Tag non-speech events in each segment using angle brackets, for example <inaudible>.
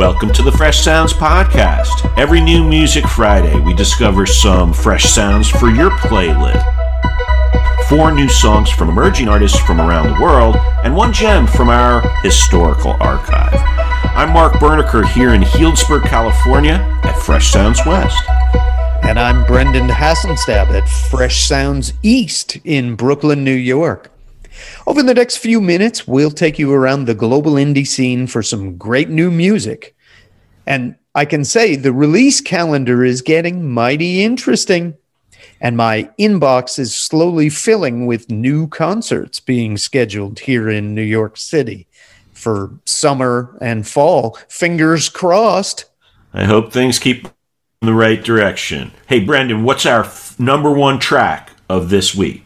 Welcome to the Fresh Sounds Podcast. Every new Music Friday, we discover some fresh sounds for your playlist. Four new songs from emerging artists from around the world, and one gem from our historical archive. I'm Mark Berniker here in Healdsburg, California at Fresh Sounds West. And I'm Brendan Hassenstab at Fresh Sounds East in Brooklyn, New York. Over the next few minutes, we'll take you around the global indie scene for some great new music. And I can say the release calendar is getting mighty interesting. And my inbox is slowly filling with new concerts being scheduled here in New York City for summer and fall. Fingers crossed. I hope things keep in the right direction. Hey, Brendan, what's our f- number one track of this week?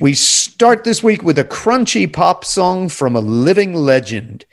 We start this week with a crunchy pop song from a living legend,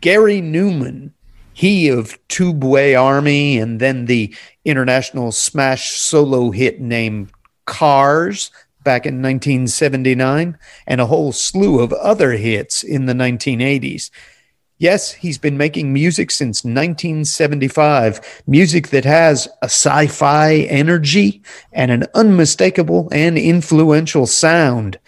Gary Numan, He of Tubeway Army and then the international smash solo hit named Cars back in 1979 and a whole slew of other hits in the 1980s. Yes, he's been making music since 1975, music that has a sci fi energy and an unmistakable and influential sound.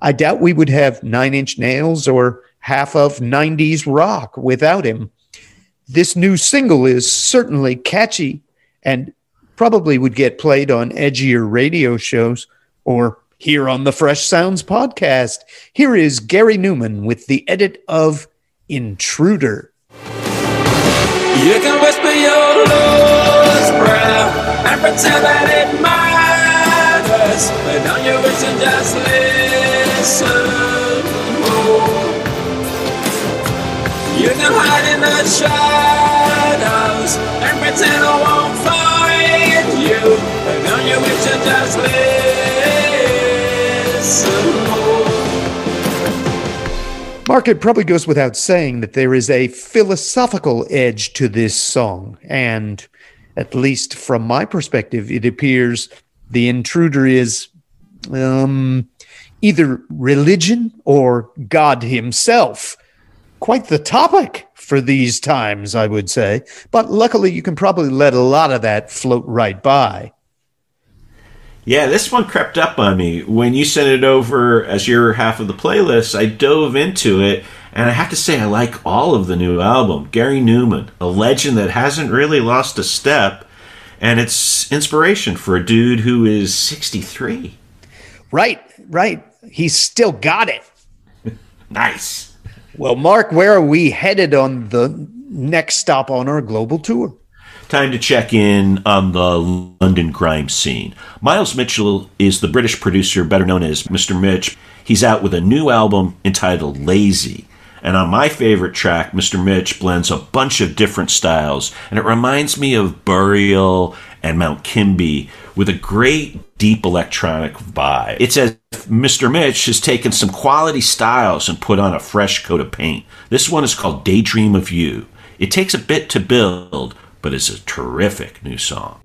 I doubt we would have Nine Inch Nails or half of 90s rock without him. This new single is certainly catchy and probably would get played on edgier radio shows or here on the Fresh Sounds podcast. Here is Gary Numan with the edit of Intruder. You can whisper your and pretend that it matters, but don't you wish to just listen? Oh. You can hide in the shadows and pretend I won't find you, but don't you wish to just listen? Mark, it probably goes without saying that there is a philosophical edge to this song. And at least from my perspective, it appears the intruder is um, either religion or God himself. Quite the topic for these times, I would say. But luckily, you can probably let a lot of that float right by. Yeah, this one crept up on me. When you sent it over as your half of the playlist, I dove into it, and I have to say, I like all of the new album. Gary Numan, a legend that hasn't really lost a step, and it's inspiration for a dude who is 63. Right, right. He's still got it. <laughs> nice. Well, Mark, where are we headed on the next stop on our global tour? Time to check in on the London grime scene. Miles Mitchell is the British producer, better known as Mr. Mitch. He's out with a new album entitled Lazy. And on my favorite track, Mr. Mitch blends a bunch of different styles, and it reminds me of Burial and Mount Kimbie with a great deep electronic vibe. It's as if Mr. Mitch has taken some quality styles and put on a fresh coat of paint. This one is called Daydream of You. It takes a bit to build, but it's a terrific new song.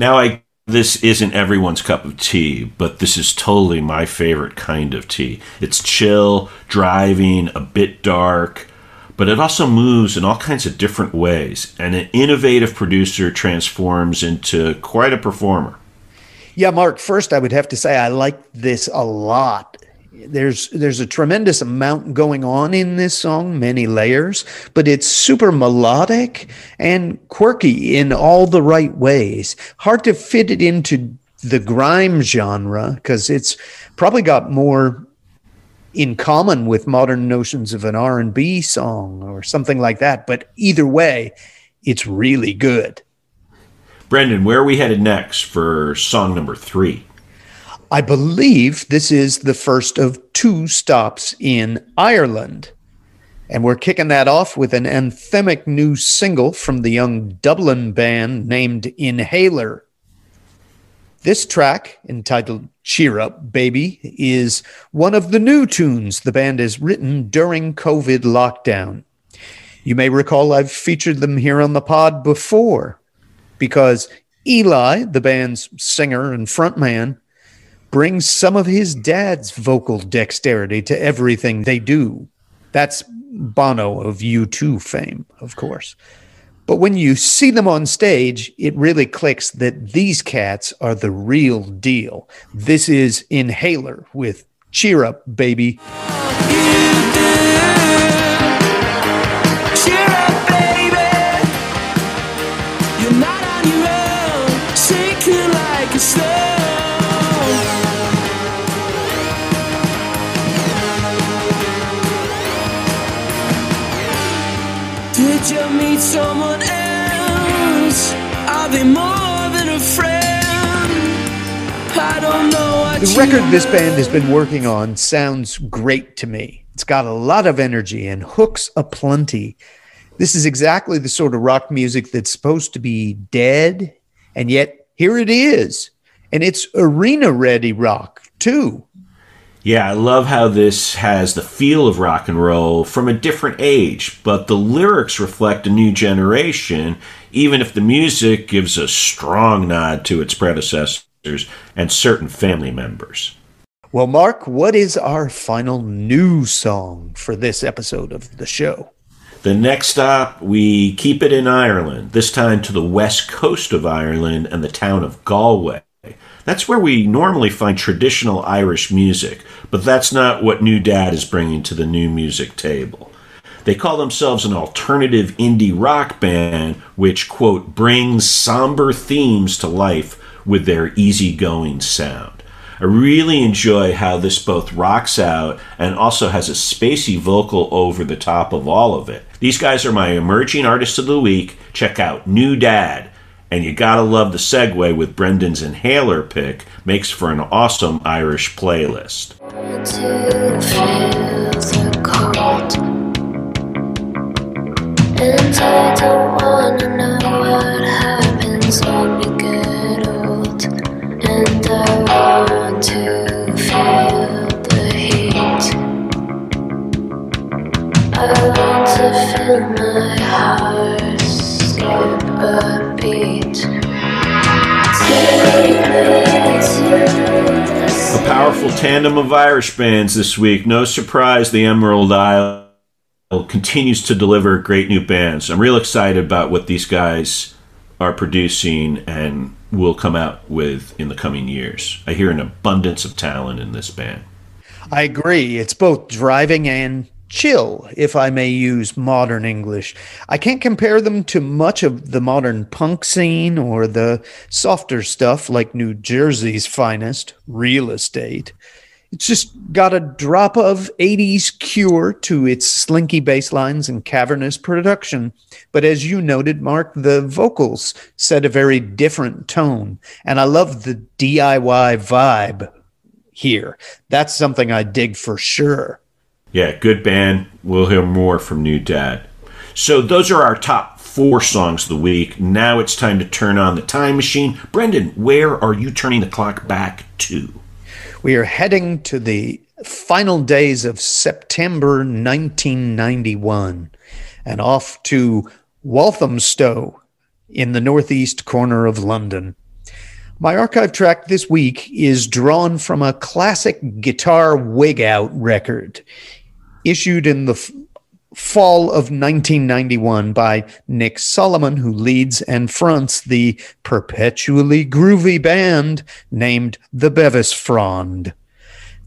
Now, I this isn't everyone's cup of tea, but this is totally my favorite kind of tea. It's chill, driving, a bit dark, but it also moves in all kinds of different ways. And an innovative producer transforms into quite a performer. Yeah, Mark, first I would have to say I like this a lot there's there's a tremendous amount going on in this song, many layers, but it's super melodic and quirky in all the right ways. Hard to fit it into the grime genre because it's probably got more in common with modern notions of an R&B song or something like that, but either way, it's really good. Brendan, where are we headed next for song number 3? I believe this is the first of two stops in Ireland. And we're kicking that off with an anthemic new single from the young Dublin band named Inhaler. This track, entitled Cheer Up Baby, is one of the new tunes the band has written during COVID lockdown. You may recall I've featured them here on the pod before because Eli, the band's singer and frontman, brings some of his dad's vocal dexterity to everything they do. That's Bono of U2 fame, of course. But when you see them on stage, it really clicks that these cats are the real deal. This is Inhaler with Cheer Up, Baby. The record this band has been working on sounds great to me. It's got a lot of energy and hooks aplenty. This is exactly the sort of rock music that's supposed to be dead, and yet here it is. And it's arena ready rock, too. Yeah, I love how this has the feel of rock and roll from a different age, but the lyrics reflect a new generation, even if the music gives a strong nod to its predecessors and certain family members. Well, Mark, what is our final new song for this episode of the show? The next stop, we keep it in Ireland, this time to the west coast of Ireland and the town of Galway. That's where we normally find traditional Irish music, but that's not what New Dad is bringing to the new music table. They call themselves an alternative indie rock band, which, quote, brings somber themes to life with their easygoing sound. I really enjoy how this both rocks out and also has a spacey vocal over the top of all of it. These guys are my emerging artists of the week. Check out New Dad. And you gotta love the segue with Brendan's inhaler pick, makes for an awesome Irish playlist. And I don't wanna know what happens tandem of Irish bands this week. No surprise, the Emerald Isle continues to deliver great new bands. I'm real excited about what these guys are producing and will come out with in the coming years. I hear an abundance of talent in this band. I agree. It's both driving and chill, if I may use modern English. I can't compare them to much of the modern punk scene or the softer stuff like New Jersey's finest, real estate. It's just got a drop of 80s cure to its slinky bass lines and cavernous production. But as you noted, Mark, the vocals set a very different tone. And I love the DIY vibe here. That's something I dig for sure. Yeah, good band. We'll hear more from New Dad. So those are our top four songs of the week. Now it's time to turn on the time machine. Brendan, where are you turning the clock back to? We are heading to the final days of September 1991 and off to Walthamstow in the northeast corner of London. My archive track this week is drawn from a classic guitar wig out record issued in the fall of 1991 by Nick Solomon, who leads and fronts the perpetually groovy band named the Bevis Frond.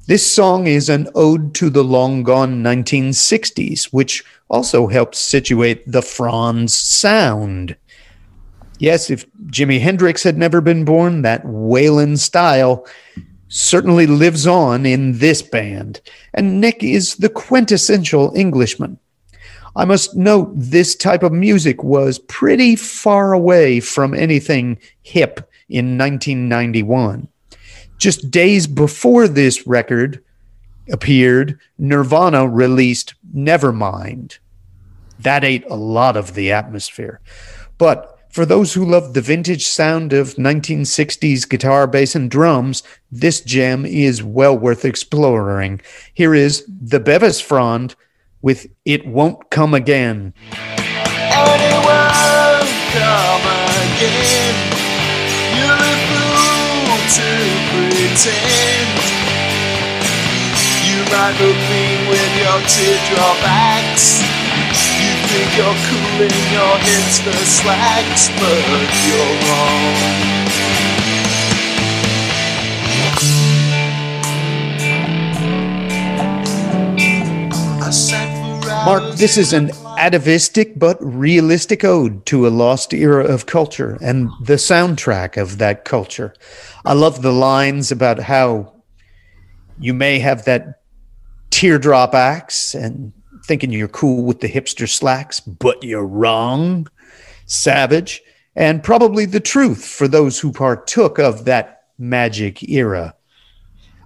This song is an ode to the long gone 1960s, which also helps situate the Frond's sound. Yes, if Jimi Hendrix had never been born, that Waylon style certainly lives on in this band, and Nick is the quintessential Englishman. I must note this type of music was pretty far away from anything hip in 1991. Just days before this record appeared, Nirvana released Nevermind. That ate a lot of the atmosphere. But for those who love the vintage sound of 1960s guitar, bass, and drums, this gem is well worth exploring. Here is the Bevis Frond with It Won't Come Again. You're a fool to pretend. You might look mean with your teardrop acts. You think you're cool in your hipster slacks, but you're wrong. Mark, this is an atavistic but realistic ode to a lost era of culture and the soundtrack of that culture. I love the lines about how you may have that teardrop axe and thinking you're cool with the hipster slacks, but you're wrong. Savage, and probably the truth for those who partook of that magic era.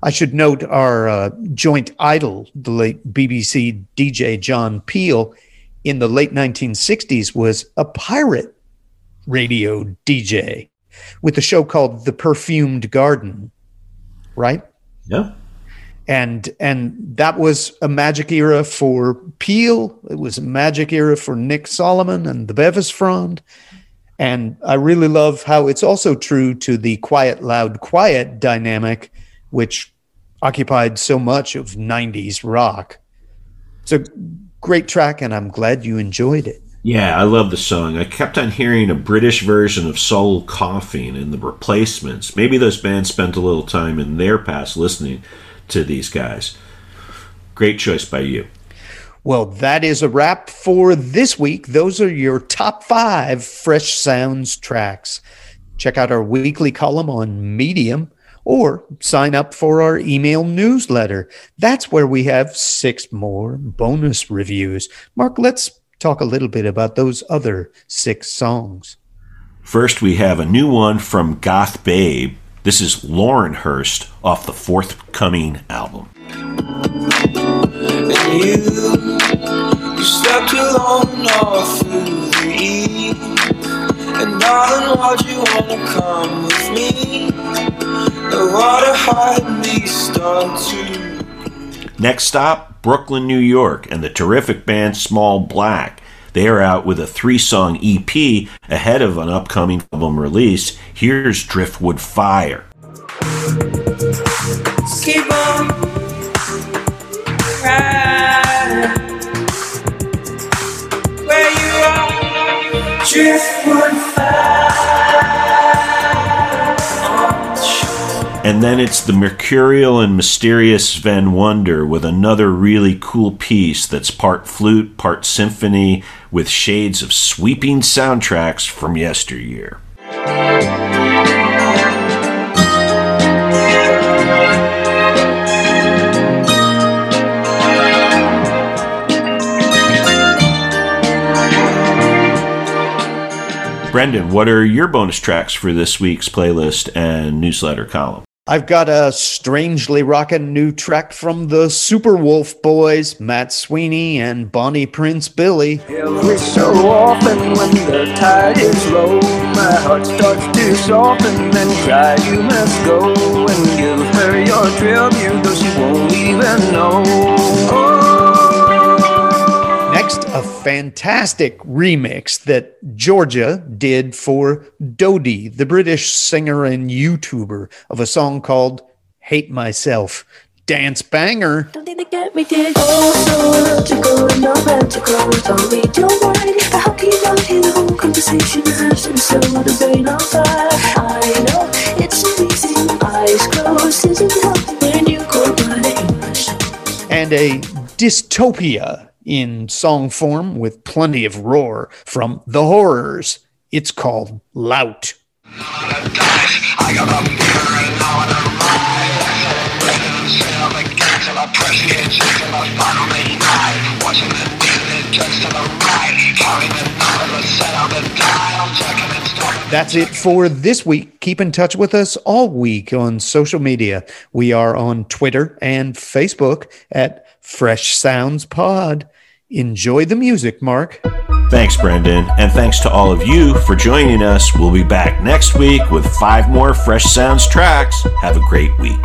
I should note our uh, joint idol, the late BBC DJ John Peel, in the late 1960s was a pirate radio DJ with a show called The Perfumed Garden, right? Yeah. and and that was a magic era for Peel. It was a magic era for Nick Solomon and the Bevis Frond. And I really love how it's also true to the quiet, loud, quiet dynamic, which occupied so much of 90s rock. It's a great track, and I'm glad you enjoyed it. Yeah, I love the song. I kept on hearing a British version of Soul Coughing and the replacements. Maybe those bands spent a little time in their past listening to these guys. Great choice by you. Well, that is a wrap for this week. Those are your top five Fresh Sounds tracks. Check out our weekly column on Medium or sign up for our email newsletter. That's where we have six more bonus reviews. Mark, let's talk a little bit about those other six songs. First, we have a new one from Goth Babe. This is Lauren Hurst off the forthcoming album. And you, you slept alone all through the eve. Darling, why'd you wanna come with me? The water hide me start to Next stop, Brooklyn, New York, and the terrific band Small Black. They are out with a three song EP ahead of an upcoming album release. Here's Driftwood Fire. Keep on And then it's the mercurial and mysterious Van Wonder with another really cool piece that's part flute, part symphony, with shades of sweeping soundtracks from yesteryear. Brendan, what are your bonus tracks for this week's playlist and newsletter column? I've got a strangely rockin' new track from the Super Wolf Boys, Matt Sweeney and Bonnie Prince Billy. Every so often when the tide is low, my heart starts to soften and cry. You must go and give her your tribute, though she won't even know. Oh, Next, a fantastic remix that Georgia did for Dodie, the British singer and YouTuber, of a song called Hate Myself. Dance banger. Don't think they get me, did Oh, so logical and Told me don't how can you not hear the whole conversation. Rehearsing so the brain on fire. I know, it's Eyes closed, isn't helping when you my and a dystopia in song form with plenty of roar from The Horrors. It's called Lout. That's it for this week. Keep in touch with us all week on social media. We are on Twitter and Facebook at Fresh Sounds Pod. Enjoy the music, Mark. Thanks, Brendan. And thanks to all of you for joining us. We'll be back next week with five more Fresh Sounds tracks. Have a great week.